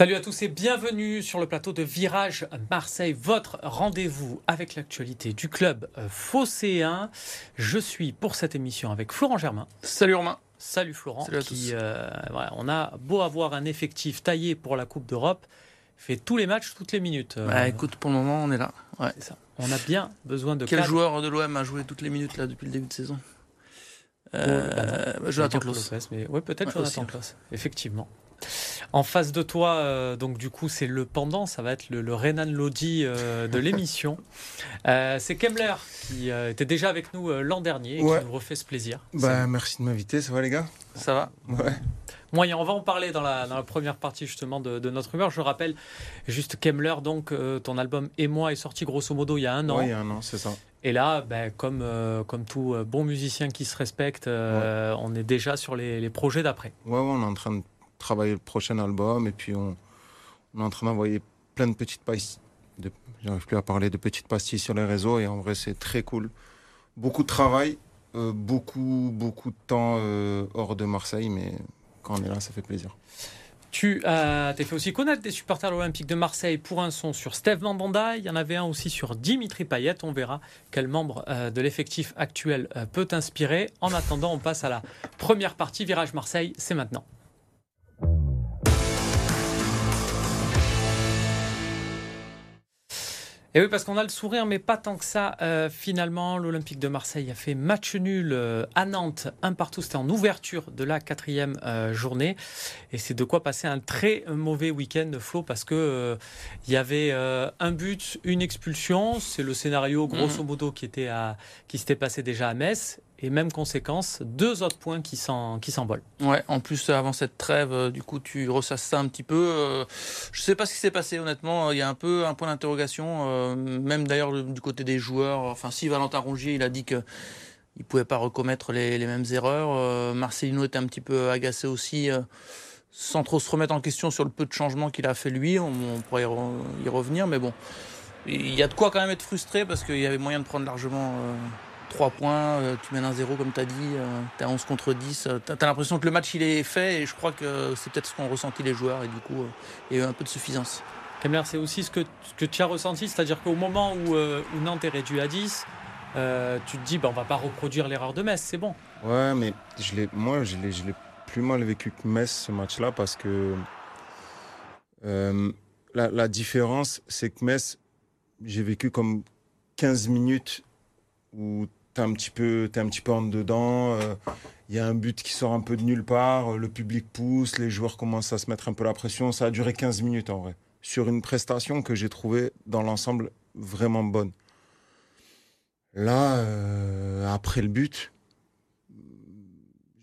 Salut à tous et bienvenue sur le plateau de Virage Marseille, votre rendez-vous avec l'actualité du club phocéen. Je suis pour cette émission avec Florent Germain. Salut Romain. Salut Florent. Salut à tous. euh, voilà, on a beau avoir un effectif taillé pour la Coupe d'Europe, fait tous les matchs, toutes les minutes. Euh, Bah, écoute, pour le moment, on est là. Ouais. c'est ça. On a bien besoin de Quel joueur de l'OM a joué toutes les minutes là depuis le début de saison? Bah, euh, bah, Jonathan Klaus. Mais ouais, peut-être Ouais, Jonathan. Klaus, effectivement. En face de toi, euh, donc du coup, c'est le pendant, ça va être le, le Renan Lodi euh, de l'émission. Euh, c'est Kemmler qui était déjà avec nous l'an dernier et Ouais. qui nous refait ce plaisir. Bah, merci de m'inviter, ça va les gars? Ça va? Ouais. Moyen, on va en parler dans la, dans la première partie justement de, de notre humeur. Je rappelle juste Kemmler, donc ton album Et moi est sorti grosso modo il y a un an. Ouais, il y a un an, c'est ça. Et là, ben, comme, euh, comme tout euh, bon musicien qui se respecte, euh, on est déjà sur les, les projets d'après. Ouais, ouais, on est en train de travailler le prochain album et puis on, est en train d'envoyer plein de petites pastilles. J'arrive plus à parler de petites pastilles sur les réseaux et en vrai, c'est très cool. Beaucoup de travail, euh, beaucoup, beaucoup de temps euh, hors de Marseille, mais quand on est là, ça fait plaisir. Tu as t'es fait aussi connaître des supporters de l'Olympique de Marseille pour un son sur Steve Mandanda. Il y en avait un aussi sur Dimitri Payet. On verra quel membre euh, de l'effectif actuel euh, peut inspirer. En attendant, on passe à la première partie. Virage Marseille, c'est maintenant. Et oui, parce qu'on a le sourire, mais pas tant que ça. Euh, finalement, l'Olympique de Marseille a fait match nul euh, à Nantes, un partout. C'était en ouverture de la quatrième euh, journée. Et c'est de quoi passer un très mauvais week-end, Flo, parce que euh, il y avait euh, un but, une expulsion. C'est le scénario, grosso modo, qui, était à, qui s'était passé déjà à Metz. Et même conséquence, deux autres points qui s'en- qui s'envolent. Ouais, en plus, avant cette trêve, euh, du coup, tu ressasses ça un petit peu. euh, Je sais pas ce qui s'est passé, honnêtement. Il y a un peu un point d'interrogation, euh, même d'ailleurs le- du côté des joueurs. Enfin, si Valentin Rongier, il a dit que il pouvait pas recommettre les, mêmes erreurs. Euh, Marcelino était un petit peu agacé aussi, euh, sans trop se remettre en question sur le peu de changements qu'il a fait lui. On, pourrait y, re- y revenir, mais bon. Il y a de quoi quand même être frustré parce qu'il y avait moyen de prendre largement euh, 3 points. euh, tu mènes un 0 comme tu as dit, euh, tu as 11 contre 10. euh, tu as, l'impression que le match il est fait et je crois que c'est peut-être ce qu'ont ressenti les joueurs et du coup il y a eu un peu de suffisance. Kemler, c'est aussi ce que, ce que tu as ressenti, c'est-à-dire qu'au moment où, euh, où Nantes est réduit à 10, euh, tu te dis, bah, on va pas reproduire l'erreur de Metz, c'est bon. Ouais, mais je l'ai, moi, je l'ai, je l'ai plus mal vécu que Metz ce match-là parce que euh, la, la différence, c'est que Metz, j'ai vécu comme 15 minutes où t'es un petit peu, t'es un petit peu en dedans. euh, Il y a un but qui sort un peu de nulle part, euh, le public pousse, les joueurs commencent à se mettre un peu la pression. Ça a duré 15 minutes en vrai, sur une prestation que j'ai trouvée dans l'ensemble vraiment bonne. Là, euh, après le but,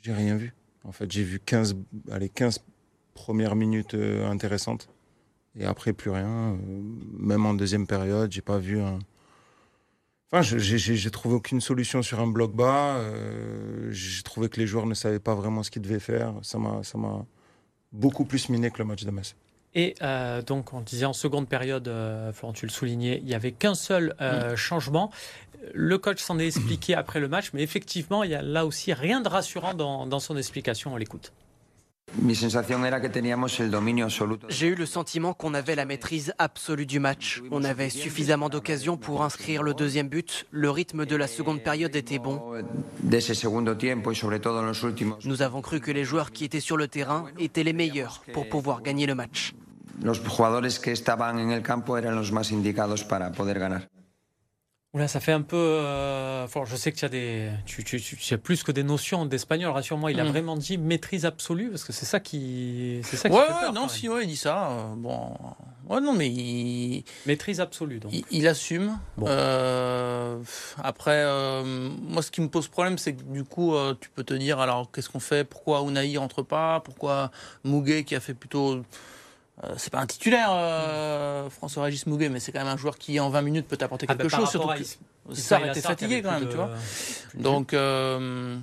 j'ai rien vu. En fait, j'ai vu 15, allez, 15 premières minutes euh, intéressantes. Et après, plus rien. Euh, même en deuxième période, j'ai pas vu un. Enfin, j'ai- trouvé aucune solution sur un bloc bas. Euh, j'ai trouvé que les joueurs ne savaient pas vraiment ce qu'ils devaient faire. Ça m'a beaucoup plus miné que le match de Metz. Et euh, donc, on disait en seconde période, euh, Florent, tu le soulignais, il y avait qu'un seul euh, changement. Le coach s'en est expliqué après le match, mais effectivement, il y a là aussi rien de rassurant dans, dans son explication. On l'écoute. J'ai eu le sentiment qu'on avait la maîtrise absolue du match. On avait suffisamment d'occasions pour inscrire le deuxième but. Le rythme de la seconde période était bon. Nous avons cru que les joueurs qui étaient sur le terrain étaient les meilleurs pour pouvoir gagner le match. Los jugadores que estaban en el campo eran los más indicados para poder ganar. Oula, ça fait un peu. euh, je sais que tu as, des, tu, tu- tu- tu as plus que des notions d'espagnol. Rassure-moi, il a Mm. vraiment dit maîtrise absolue, parce que c'est ça qui. C'est ça qui Ouais, fait ouais, peur, non, si ouais, il dit ça. euh, bon, ouais, non, mais il, Maîtrise absolue, donc. il, il assume. Bon. Euh, après, moi, ce qui me pose problème, c'est que du coup, tu peux te dire, alors, qu'est-ce qu'on fait? Pourquoi Unai rentre pas? Pourquoi Mouguet, qui a fait plutôt euh, c'est pas un titulaire, euh, François-Régis Mouguet, mais c'est quand même un joueur qui en 20 minutes peut t'apporter Ah, quelque bah, chose. Surtout que Sarr était fatigué quand même, de- tu vois. Donc, euh,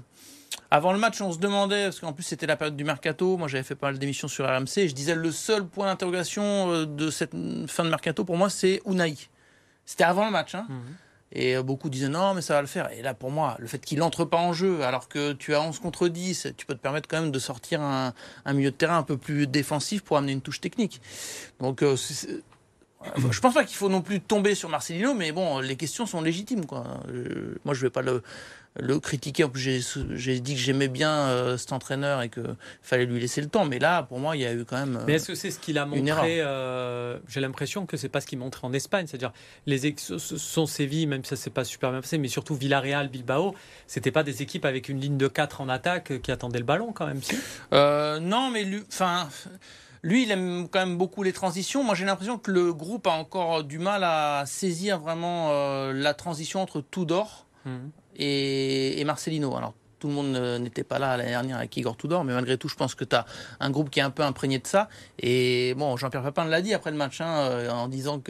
avant le match, on se demandait, parce qu'en plus c'était la période du mercato, moi j'avais fait pas mal d'émissions sur RMC, et je disais le seul point d'interrogation de cette fin de mercato pour moi c'est Unai. C'était avant le match. Hein. Mhm. Et beaucoup disaient non, mais ça va le faire. Et là, pour moi, le fait qu'il n'entre pas en jeu, alors que tu as 11 contre 10, tu peux te permettre quand même de sortir un, milieu de terrain un peu plus défensif pour amener une touche technique. Donc, je pense pas qu'il faut non plus tomber sur Marcelino, mais bon, les questions sont légitimes. Quoi. moi, je vais pas le, le critiquer. En plus, j'ai dit que j'aimais bien euh, cet entraîneur et qu'il fallait lui laisser le temps. Mais là, pour moi, il y a eu quand même. mais est-ce que c'est ce qu'il a montré euh, J'ai l'impression que c'est pas ce qu'il montrait en Espagne. C'est-à-dire, les sont Séville, même si ça s'est pas super bien passé, mais surtout Villarreal, Bilbao, c'était pas des équipes avec une ligne de 4 en attaque qui attendaient le ballon quand même, si? Euh, Non, mais lui, enfin. Lui, il aime quand même beaucoup les transitions. Moi, j'ai l'impression que le groupe a encore du mal à saisir vraiment la transition entre Tudor, mmh et, Marcelino. Alors, tout le monde n'était pas là l'année dernière avec Igor Tudor, mais malgré tout, je pense que tu as un groupe qui est un peu imprégné de ça. Et bon, Jean-Pierre Papin l'a dit après le match, hein, euh, en disant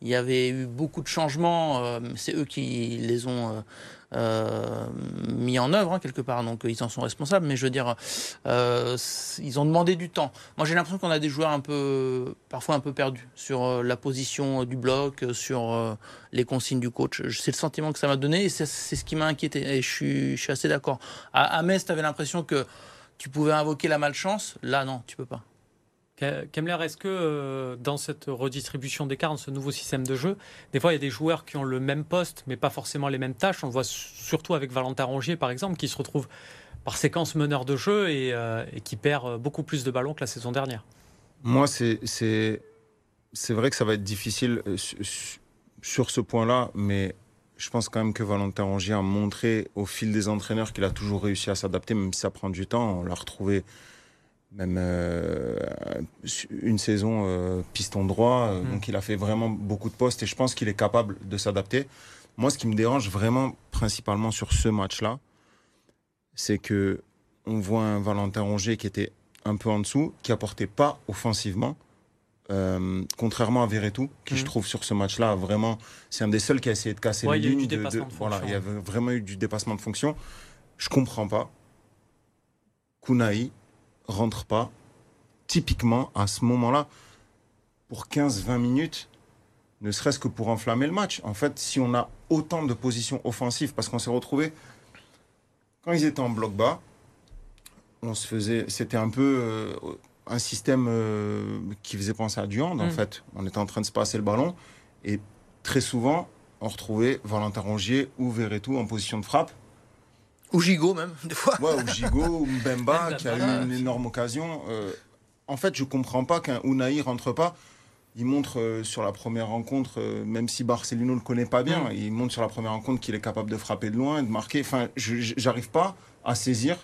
qu'il y avait eu beaucoup de changements. Euh, c'est eux qui les ont euh, euh, mis en œuvre hein, quelque part, donc ils en sont responsables. Mais je veux dire, ils ont demandé du temps. Moi, j'ai l'impression qu'on a des joueurs un peu, parfois un peu perdus sur la position du bloc, sur les consignes du coach. C'est le sentiment que ça m'a donné et c'est ce qui m'a inquiété. Et je suis, je suis assez d'accord. À, à Metz, tu avais l'impression que tu pouvais invoquer la malchance. Là, non, tu peux pas. Kemler, est-ce que euh, dans cette redistribution des cartes, ce nouveau système de jeu, des fois il y a des joueurs qui ont le même poste, mais pas forcément les mêmes tâches? On le voit surtout avec Valentin Rongier, par exemple, qui se retrouve par séquence meneur de jeu et, euh, qui perd beaucoup plus de ballons que la saison dernière. Moi, c'est vrai que ça va être difficile euh, sur ce point-là, mais je pense quand même que Valentin Rongier a montré au fil des entraîneurs qu'il a toujours réussi à s'adapter, même si ça prend du temps. On l'a retrouvé même euh, une saison euh, piston droit. Euh, mm. Donc il a fait vraiment beaucoup de postes et je pense qu'il est capable de s'adapter. Moi, ce qui me dérange vraiment principalement sur ce match-là, c'est que on voit un Valentin Rongier qui était un peu en dessous, qui apportait pas offensivement. contrairement à Verretou, qui je mm. trouve sur ce match-là, vraiment, c'est un des seuls qui a essayé de casser les lignes. De, voilà, il y a vraiment eu du dépassement de fonction. Je comprends pas. Kounaï, rentre pas, typiquement à ce moment-là, pour 15-20 minutes, ne serait-ce que pour enflammer le match. En fait, si on a autant de positions offensives, parce qu'on s'est retrouvé quand ils étaient en bloc bas, on se faisait, c'était un peu euh, un système euh, qui faisait penser à du hand, en mm. fait. On était en train de se passer le ballon, et très souvent, on retrouvait Valentin Rongier ou Verretou en position de frappe. Ou Gigot même, des fois. Ouais, ou Gigot, ou Mbemba, qui a eu une énorme occasion. Euh, en fait, je comprends pas qu'un Unai rentre pas. Il montre euh, sur la première rencontre, euh, même si Barcelino le connaît pas bien, mm. il montre sur la première rencontre qu'il est capable de frapper de loin, de marquer. Enfin, j'arrive pas à saisir.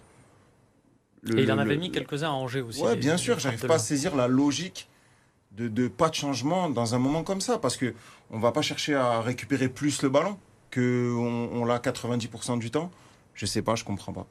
Le, et il en avait mis quelques-uns à Angers aussi. Ouais, bien sûr, j'arrive pas à saisir la logique de, de, pas de changement dans un moment comme ça, parce que on va pas chercher à récupérer plus le ballon que on l'a 90% du temps. Je sais pas, je comprends pas.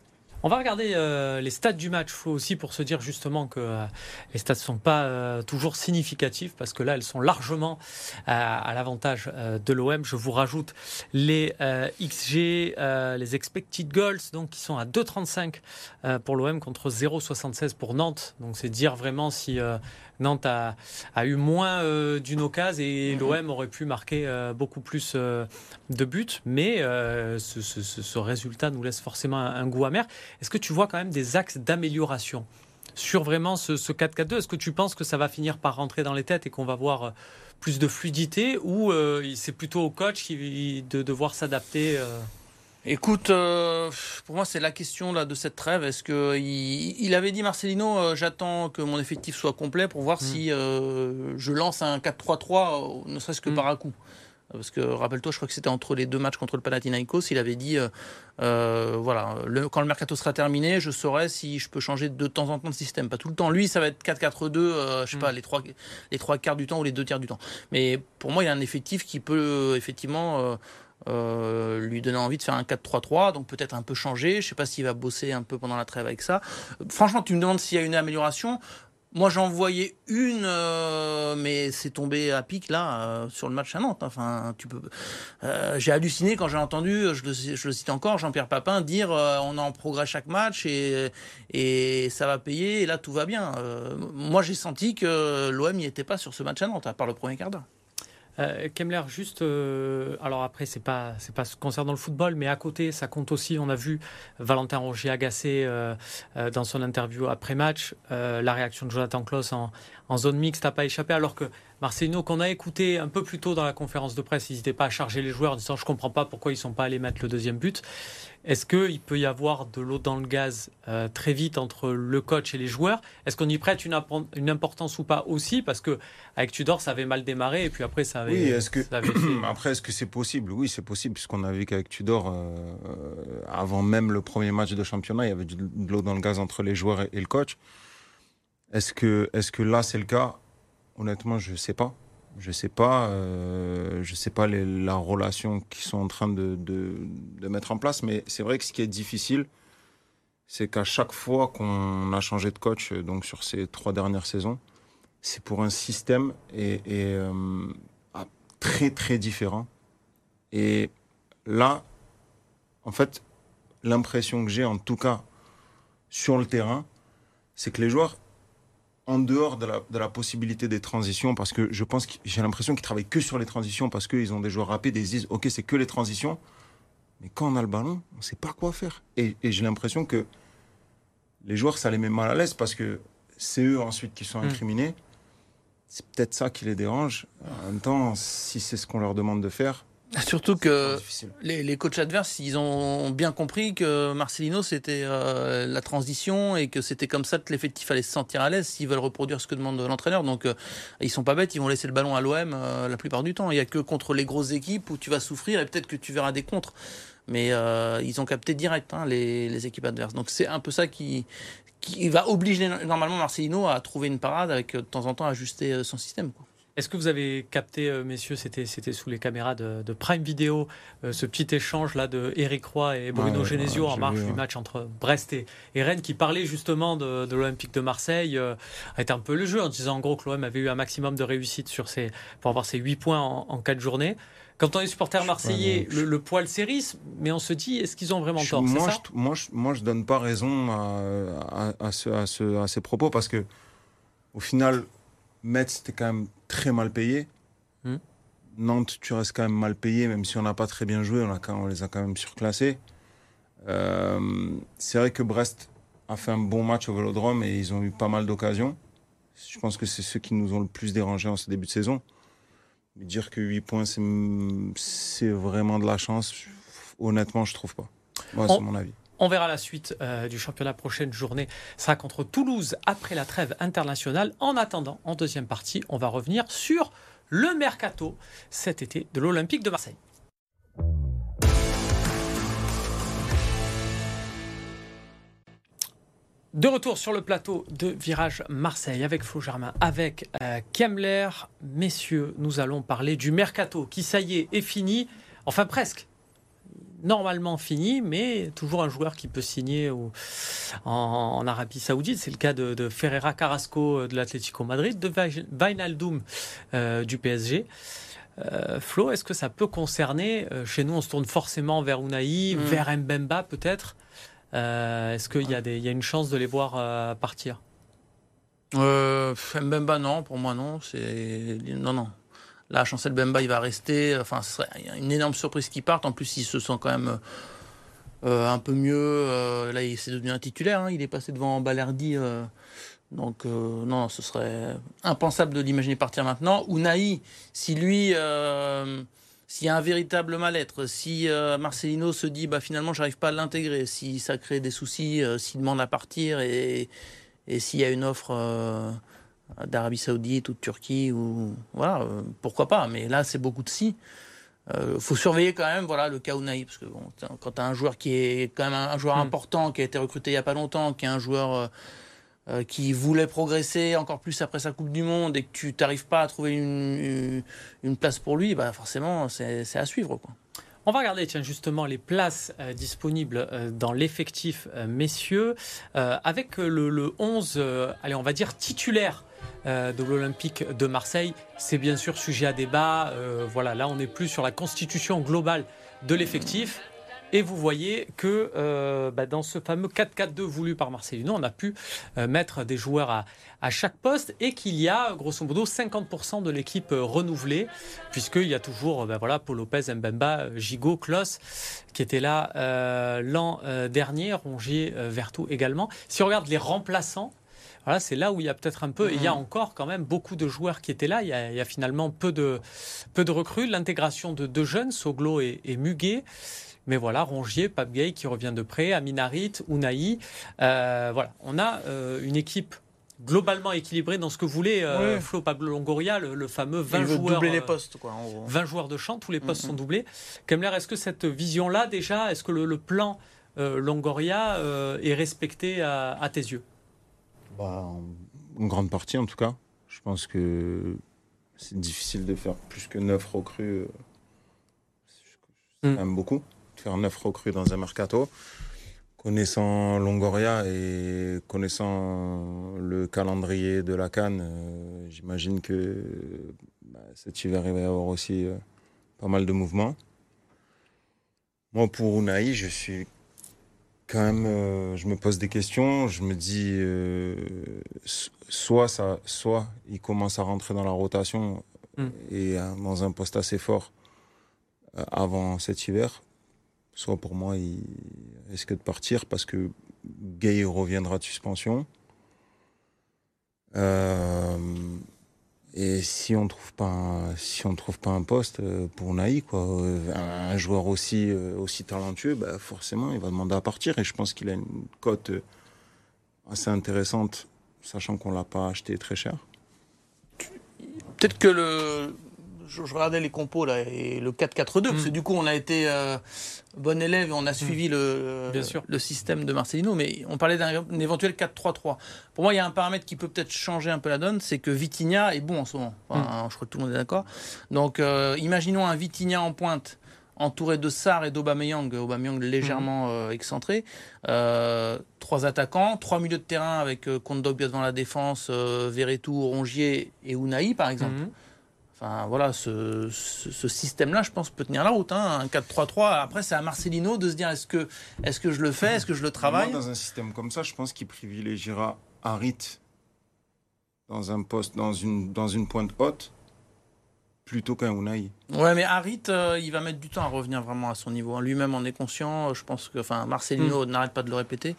On va regarder euh, les stats du match aussi pour se dire justement que euh, les stats ne sont pas euh, toujours significatifs parce que là elles sont largement à l'avantage de l'OM. Je vous rajoute les XG, les expected goals donc qui sont à 2,35 pour l'OM contre 0,76 pour Nantes. Donc c'est dire vraiment si Nantes a, eu moins euh, d'une occasion et mhm. l'OM aurait pu marquer euh, beaucoup plus euh, de buts, mais ce, résultat nous laisse forcément un, goût amer. Est-ce que tu vois quand même des axes d'amélioration sur vraiment ce, 4-4-2 Est-ce que tu penses que ça va finir par rentrer dans les têtes et qu'on va voir plus de fluidité ou c'est plutôt au coach qui, de devoir s'adapter Écoute, euh, pour moi, c'est la question là de cette trêve. Est-ce que il, avait dit Marcelino, euh, j'attends que mon effectif soit complet pour voir mm. si euh, je lance un 4-3-3, ne serait-ce que mm. par un coup. Parce que rappelle-toi, je crois que c'était entre les deux matchs contre le Panathinaikos, il avait dit, voilà, quand le mercato sera terminé, je saurai si je peux changer de temps en temps de système, pas tout le temps. Lui, ça va être 4-4-2, je sais mm. pas, les trois, les trois quarts du temps ou les deux tiers du temps. Mais pour moi, il y a un effectif qui peut effectivement euh, lui donner envie de faire un 4-3-3, donc peut-être un peu changer. Je sais pas s'il va bosser un peu pendant la trêve avec ça. Franchement, tu me demandes s'il y a une amélioration. Moi, j'en voyais une, euh, mais c'est tombé à pic là euh, sur le match à Nantes. Enfin, tu peux. j'ai halluciné quand j'ai entendu, je le, cite encore, Jean-Pierre Papin dire on en progrès chaque match et et ça va payer et là tout va bien. moi, j'ai senti que l'OM n'y était pas sur ce match à Nantes, à part le premier quart d'heure. Euh, Kemler, juste, euh, alors après, c'est pas, c'est pas concernant le football, mais à côté, ça compte aussi. On a vu Valentin Rongier agacé euh, dans son interview après match, la réaction de Jonathan Klaus en, en zone mixte n'a pas échappé, alors que Marcelino, qu'on a écouté un peu plus tôt dans la conférence de presse, n'hésitait pas à charger les joueurs en disant Je comprends pas pourquoi ils sont pas allés mettre le deuxième but. Est-ce qu'il peut y avoir de l'eau dans le gaz euh, très vite entre le coach et les joueurs? Est-ce qu'on y prête une, une, importance ou pas aussi? Parce que avec Tudor, ça avait mal démarré et puis après, ça avait. Oui, est-ce que. après, est-ce que c'est possible? Oui, c'est possible, puisqu'on a vu qu'avec Tudor, euh, avant même le premier match de championnat, il y avait de l'eau dans le gaz entre les joueurs et, le coach. Est-ce que, est -ce que là, c'est le cas? Honnêtement, je ne sais pas. Je sais pas, euh, sais pas la relation qu'ils sont en train de, de, mettre en place, mais c'est vrai que ce qui est difficile, c'est qu'à chaque fois qu'on a changé de coach, donc sur ces trois dernières saisons, c'est pour un système et, euh, très très différent. Et là, en fait, l'impression que j'ai, en tout cas sur le terrain, c'est que les joueurs en dehors de la, de la, possibilité des transitions, parce que je pense que j'ai l'impression qu'ils travaillent que sur les transitions, parce qu'ils ont des joueurs rapides et ils se disent, OK, c'est que les transitions. Mais quand on a le ballon, on ne sait pas quoi faire. Et, et j'ai l'impression que les joueurs, ça les met mal à l'aise, parce que c'est eux ensuite qui sont hmm. incriminés. C'est peut-être ça qui les dérange. En même temps, si c'est ce qu'on leur demande de faire, Surtout que les, les, coachs adverses, ils ont bien compris que Marcelino, c'était euh, la transition et que c'était comme ça que l'effectif allait se sentir à l'aise s'ils veulent reproduire ce que demande l'entraîneur. Donc, euh, ils sont pas bêtes, ils vont laisser le ballon à l'OM euh, la plupart du temps. Il y a que contre les grosses équipes où tu vas souffrir et peut-être que tu verras des contres. Mais ils ont capté direct hein, les, les, équipes adverses. Donc, c'est un peu ça qui, qui va obliger normalement Marcelino à trouver une parade avec de temps en temps ajuster son système. Quoi. Est-ce que vous avez capté, euh, messieurs, c'était c'était sous les caméras de, Prime Video, euh, ce petit échange là de Eric Roy et Bruno Genesio en marge du match entre Brest et, Rennes, qui parlait justement de, l'Olympique de Marseille, euh, a été un peu le jeu en disant en gros que l'OM avait eu un maximum de réussite sur ses, pour avoir ses 8 points en, 4 journées. Quand on est supporter marseillais, le, poil s'érisse, mais on se dit, est-ce qu'ils ont vraiment tort moi, ça je, moi, je, moi, je donne pas raison à, à, ce, à ces propos parce que, au final, Metz, c'était quand même très mal payé. Hmm. Nantes, tu restes quand même mal payé, même si on n'a pas très bien joué, on, a quand, on les a quand même surclassés. Euh, c'est vrai que Brest a fait un bon match au Vélodrome et ils ont eu pas mal d'occasions. Je pense que c'est ceux qui nous ont le plus dérangé en ce début de saison. Mais dire que 8 points, c'est vraiment de la chance, honnêtement, je trouve pas. Moi, c'est mon avis. On verra la suite euh, du championnat prochaine journée. Sera contre Toulouse après la trêve internationale. En attendant, en deuxième partie, on va revenir sur le mercato cet été de l'Olympique de Marseille. De retour sur le plateau de Virage Marseille avec Flo Germain, avec euh, Kemler. Messieurs, nous allons parler du mercato qui, ça y est, est fini. Enfin, presque normalement fini, mais toujours un joueur qui peut signer en, Arabie Saoudite. C'est le cas de, Ferreira Carrasco euh, de l'Atlético Madrid, de Wijnaldum euh, du PSG. Euh, Flo, est-ce que ça peut concerner Chez nous, on se tourne forcément vers Unai, mm. vers Mbemba peut-être. est-ce qu'il y, y, a une chance de les voir partir? Mbemba, non, pour moi, non. C'est non, non. Là, Chancel Bemba, il va rester. Enfin, ce serait une énorme surprise qu'il parte. En plus, il se sent quand même euh, un peu mieux. Euh, là, il s'est devenu un titulaire. Hein. Il est passé devant Balerdi. Euh. donc, non, ce serait impensable de l'imaginer partir maintenant. Ou Naï, si lui. s'il y a un véritable mal-être, si Marcelino se dit bah finalement j'arrive pas à l'intégrer, si ça crée des soucis, s'il demande à partir et s'il y a une offre d'Arabie Saoudite ou de Turquie ou voilà euh, pourquoi pas mais là c'est beaucoup de si euh, faut surveiller quand même voilà le cas Unai parce que bon, quand tu as un joueur qui est quand même un, joueur hmm. important qui a été recruté il y a pas longtemps qui est un joueur euh, qui voulait progresser encore plus après sa Coupe du Monde et que tu n'arrives pas à trouver une, une, place pour lui bah forcément c'est à suivre quoi. On va regarder tiens, justement les places disponibles dans l'effectif, messieurs, avec le, le 11, allez, on va dire titulaire euh, de l'Olympique de Marseille. C'est bien sûr sujet à débat. Euh, voilà, là, on n'est plus sur la constitution globale de l'effectif. Et vous voyez que euh, bah, dans ce fameux 4-4-2 voulu par Marcelino, on a pu mettre des joueurs à, chaque poste et qu'il y a grosso modo 50% de l'équipe renouvelée, puisqu'il y a toujours bah, voilà, Paul Lopez, Mbemba, Gigot, Klos, qui étaient là l'an dernier, Rongier, Vertou également. Si on regarde les remplaçants, voilà, c'est là où il y a peut-être un peu, il y a encore quand même beaucoup de joueurs qui étaient là. Il y a, il y a finalement peu de, peu de recrues. L'intégration de deux jeunes, Soglo et, et Muguet. Mais voilà, Rongier, Pape Gay qui revient de près, Aminarit, Unai. Euh, voilà, on a euh, une équipe globalement équilibrée dans ce que voulait euh. Flo Pablo Longoria, le, le fameux 20 Il veut joueurs. doubler les euh, postes, quoi, en gros. 20 joueurs de champ, tous les postes Mhm. sont doublés. Kemler, est-ce que cette vision-là, déjà, est-ce que le, le plan Longoria est respecté à, à tes yeux? Bah, en, grande partie, en tout cas. Je pense que c'est difficile de faire plus que 9 recrues. euh, C'est Mm. quand même beaucoup. De faire 9 recrues dans un mercato. Connaissant Longoria et connaissant le calendrier de la Cannes, euh, j'imagine que bah, cet hiver, il va y avoir aussi euh, pas mal de mouvements. Moi, pour Unai, je suis quand même, euh, je me pose des questions. Je me dis, euh, so- soit ça, soit il commence à rentrer dans la rotation Mm. et euh, dans un poste assez fort avant cet hiver. Soit pour moi, il risque de partir parce que Gay reviendra de suspension. Et si on trouve pas, si on trouve pas un poste euh, pour Naï, quoi, euh, un, joueur aussi euh, aussi talentueux, bah forcément, il va demander à partir. Et je pense qu'il a une cote assez intéressante, sachant qu'on l'a pas acheté très cher. Peut-être que le. Je, je regardais les compos là et le 4-4-2 parce que Mm. du coup on a été euh, bon élève et on a suivi le Bien sûr. le système de Marcelino mais on parlait d'un un éventuel 4-3-3. Pour moi il y a un paramètre qui peut peut-être changer un peu la donne, c'est que Vitinha est bon en ce moment. Enfin, Je crois que tout le monde est d'accord. Donc euh, imaginons un Vitinha en pointe entouré de Sarr et d'Aubameyang, Aubameyang légèrement euh, excentré, Euh, trois attaquants, trois milieux de terrain avec euh, Kondogbia devant la défense, Verretou, Rongier et Unai par exemple. Enfin voilà, ce, ce, ce système-là, je pense, peut tenir la route. Hein. Un 4-3-3. Après, c'est à Marcelino de se dire est-ce que, est que je le fais, est-ce que je le travaille? Moi, dans un système comme ça, je pense qu'il privilégiera Harit dans un poste, dans une, dans une pointe haute, plutôt qu'un Unai. Ouais, mais Harit, euh, il va mettre du temps à revenir vraiment à son niveau. hein. Lui-même en est conscient. Je pense que, enfin, Marcelino n'arrête pas de le répéter.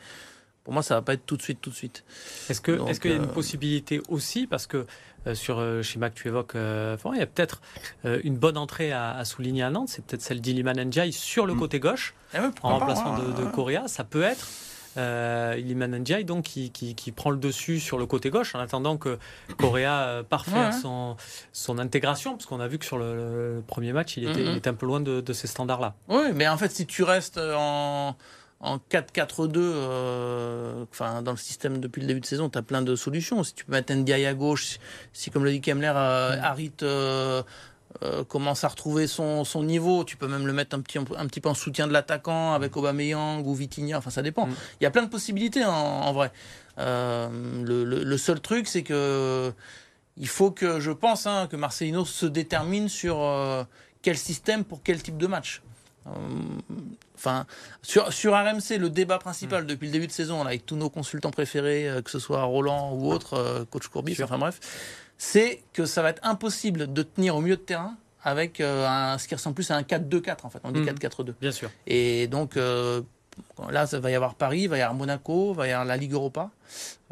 Pour moi, ça va pas être tout de suite, tout de suite. Est-ce que est-ce qu'il y a une euh, possibilité aussi parce que euh, sur euh, le schéma que tu évoques, euh, enfin, il y a peut-être euh, une bonne entrée à, à souligner à Nantes, c'est peut-être celle d'Iliman Ndiaye sur le Mm. côté gauche Eh en remplacement hein. de, de Correa, ça peut être. Euh, Iliman Ndiaye donc qui, qui, qui prend le dessus sur le côté gauche en attendant que Correa Ouais. son, son intégration parce qu'on a vu que sur le, le premier match il était, Mhm. il était un peu loin de, de ces standards là. Oui, mais en fait, si tu restes en, en 4-4-2, euh, enfin, dans le système depuis le début de saison, tu as plein de solutions. Si tu peux mettre Ndiaye à gauche, si, comme le dit Kemler, euh, Harit euh, euh, commence à retrouver son, son niveau, tu peux même le mettre un petit, un petit peu en soutien de l'attaquant avec Aubameyang ou Vitinha, enfin, ça dépend. Mm. Il y a plein de possibilités en, en vrai. Le, le- le seul truc, c'est que il faut que, je pense, hein, que Marcelino se détermine sur quel système pour quel type de match. Euh, Enfin, sur, sur RMC, le débat principal Mm. depuis le début de saison, là, avec tous nos consultants préférés, euh, que ce soit Roland ou autre, euh, coach Courbis, enfin bref, c'est que ça va être impossible de tenir au milieu de terrain avec un, ce qui ressemble plus à un 4-2-4 en fait, on dit Mm. 4-4-2. Bien sûr. Et donc euh, là, ça va y avoir Paris, il va y avoir Monaco, il va y avoir la Ligue Europa.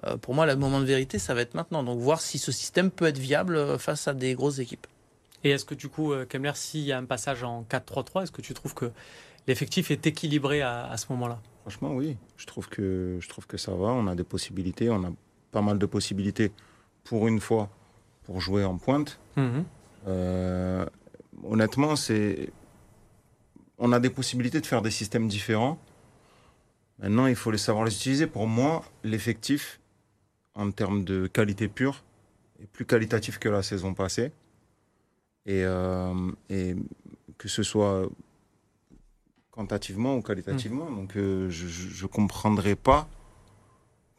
Euh, pour moi, le moment de vérité, ça va être maintenant. Donc voir si ce système peut être viable face à des grosses équipes. Et est-ce que du coup, euh, Kemler, s'il y a un passage en 4-3-3, est-ce que tu trouves que l'effectif est équilibré à, à ce moment-là? Franchement, oui. Je trouve que je trouve que ça va. On a des possibilités. On a pas mal de possibilités pour une fois pour jouer en pointe. Mhm. Euh, honnêtement, c'est on a des possibilités de faire des systèmes différents. Maintenant, il faut les savoir les utiliser. Pour moi, l'effectif, en termes de qualité pure, est plus qualitatif que la saison passée. Et, euh, et que ce soit quantitativement ou qualitativement. Donc, euh, je ne comprendrais pas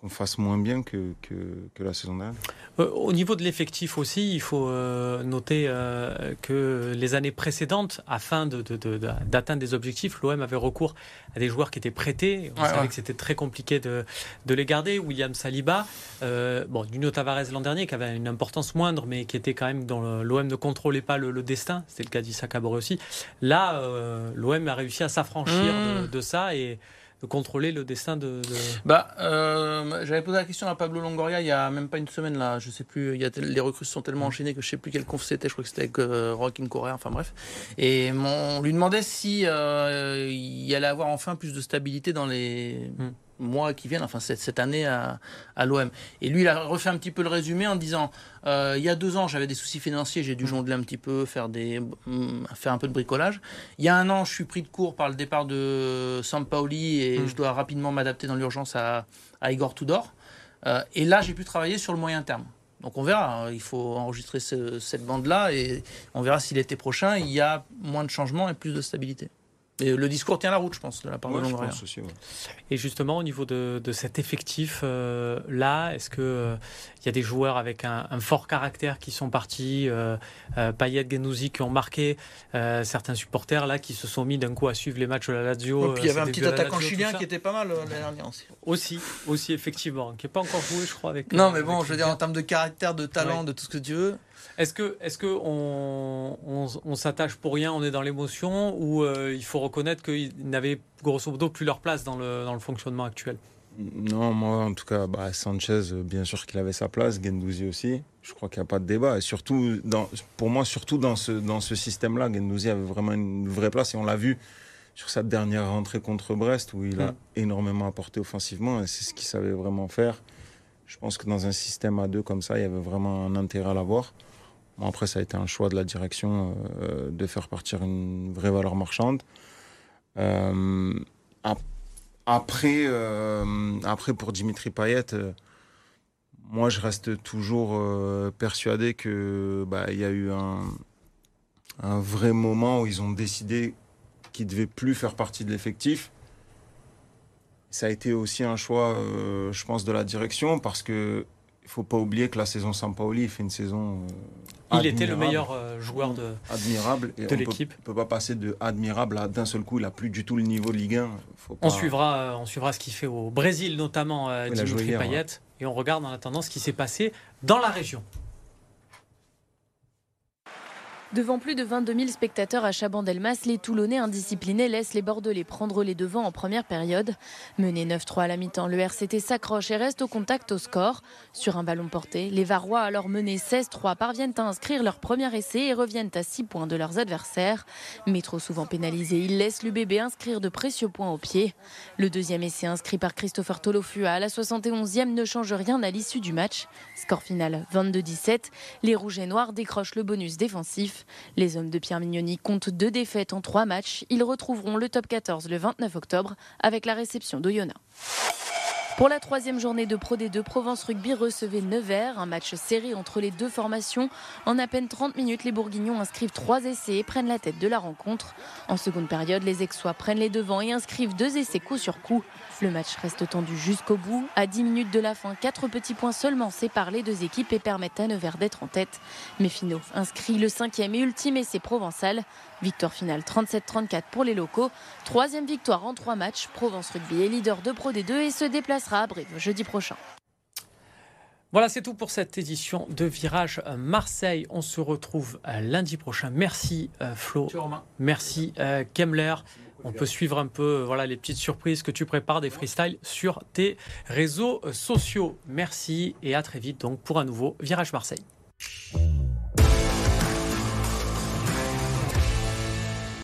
qu'on fasse moins bien que, que, la saison dernière. Euh, au niveau de l'effectif aussi, il faut euh, noter euh, que les années précédentes, afin d'atteindre de, des objectifs, l'OM avait recours à des joueurs qui étaient prêtés. On savait que c'était très compliqué de, les garder. William Saliba, bon, Nuno Tavares l'an dernier, qui avait une importance moindre, mais qui était quand même dans l'OM ne contrôlait pas le, destin. C'était le cas d'Issa Caboret aussi. Là, l'OM a réussi à s'affranchir mmh. de, ça et contrôler le destin de. Bah, euh, j'avais posé la question à Pablo Longoria il y a même pas une semaine là, je sais plus. Il y a les recrues sont tellement enchaînées que je sais plus quel conf c'était. Je crois que c'était avec euh, Rock in Korea. Enfin bref. Et on lui demandait si euh, il allait avoir enfin plus de stabilité dans les. Hmm mois qui viennent, enfin cette, cette année à, à l'OM. Et lui, il a refait un petit peu le résumé en disant euh, il y a deux ans, j'avais des soucis financiers, j'ai dû jongler un petit peu, faire, des, mm, faire un peu de bricolage. Il y a un an, je suis pris de court par le départ de Sampaoli et mm. je dois rapidement m'adapter dans l'urgence à, à, Igor Tudor. Euh, et là, j'ai pu travailler sur le moyen terme. Donc on verra, hein. il faut enregistrer cette bande-là et on verra si l'été prochain, il y a moins de changements et plus de stabilité. Et le discours tient la route, je pense, de la part de Longoria. Et justement, au niveau de, cet effectif euh, là, est-ce que euh, il y a des joueurs avec un, fort caractère qui sont partis, euh, euh Payet, Genouzi qui ont marqué, certains supporters là qui se sont mis d'un coup à suivre les matchs de la Lazio. Et puis il y avait un petit attaquant chilien qui était pas mal l'année dernière aussi. Aussi, aussi effectivement, qui n'est pas encore joué, je crois. Avec, non, mais bon, je veux dire en termes de caractère, de talent, de tout ce que tu veux. Est-ce que, est-ce que on, on, s'attache pour rien, on est dans l'émotion, ou euh, il faut reconnaître qu'ils n'avaient grosso modo plus leur place dans le, dans le fonctionnement actuel? Non, moi en tout cas, bah, Sanchez, bien sûr qu'il avait sa place, Gendouzi aussi. Je crois qu'il n'y a pas de débat. Et surtout, dans, pour moi, surtout dans ce, dans ce système-là, Gendouzi avait vraiment une vraie place et on l'a vu sur sa dernière rentrée contre Brest où il a mm. énormément apporté offensivement et c'est ce qu'il savait vraiment faire. Je pense que dans un système à deux comme ça, il y avait vraiment un intérêt à l'avoir après, ça a été un choix de la direction euh, de faire partir une vraie valeur marchande. Euh, après, euh, après, pour Dimitri Payet, moi, je reste toujours persuadé que bah, y a eu un, vrai moment où ils ont décidé qu'il devait plus faire partie de l'effectif. Ça a été aussi un choix, je pense, de la direction parce que il faut pas oublier que la saison Sampaoli fait une saison. Euh, il était le meilleur euh, joueur de, admirable et de l'équipe. On ne peut pas passer de admirable à d'un seul coup. Il n'a plus du tout le niveau de Ligue 1. On, suivra, euh, on suivra ce qu'il fait au Brésil, notamment Dimitri Payet. Et on regarde en attendant ce qui s'est passé dans la région. Devant plus de 22 000 spectateurs à Chabandelmas, les Toulonnais indisciplinés laissent les Bordelais prendre les devants en première période. Mené 9-3 à la mi-temps, le RCT s'accroche et reste au contact au score. Sur un ballon porté, les Varois, alors menés 16-3, parviennent à inscrire leur premier essai et reviennent à 6 points de leurs adversaires. Mais trop souvent pénalisés, ils laissent l'UBB inscrire de précieux points au pied. Le deuxième essai inscrit par Christopher Tolofua à la 71e ne change rien à l'issue du match. Score final 22-17. Les Rouges et Noirs décrochent le bonus défensif. Les hommes de Pierre Mignoni comptent deux défaites en trois matchs. Ils retrouveront le top 14 le 29 octobre avec la réception d'Oyonnax. Pour la troisième journée de Pro D2, Provence Rugby recevait Nevers, un match serré entre les deux formations. En à peine 30 minutes, les Bourguignons inscrivent trois essais et prennent la tête de la rencontre. En seconde période, les Aixois prennent les devants et inscrivent deux essais coup sur coup. Le match reste tendu jusqu'au bout. À 10 minutes de la fin, quatre petits points seulement séparent les deux équipes et permettent à Nevers d'être en tête. Mais Finot inscrit le cinquième et ultime essai provençal. Victoire finale 37-34 pour les locaux. Troisième victoire en trois matchs. Provence Rugby est leader de Pro D2 et se déplacera à Brive jeudi prochain. Voilà, c'est tout pour cette édition de Virage Marseille. On se retrouve euh, lundi prochain. Merci euh, Flo. Merci euh, Kemler. On peut suivre un peu voilà, les petites surprises que tu prépares des freestyles sur tes réseaux sociaux. Merci et à très vite donc pour un nouveau Virage Marseille.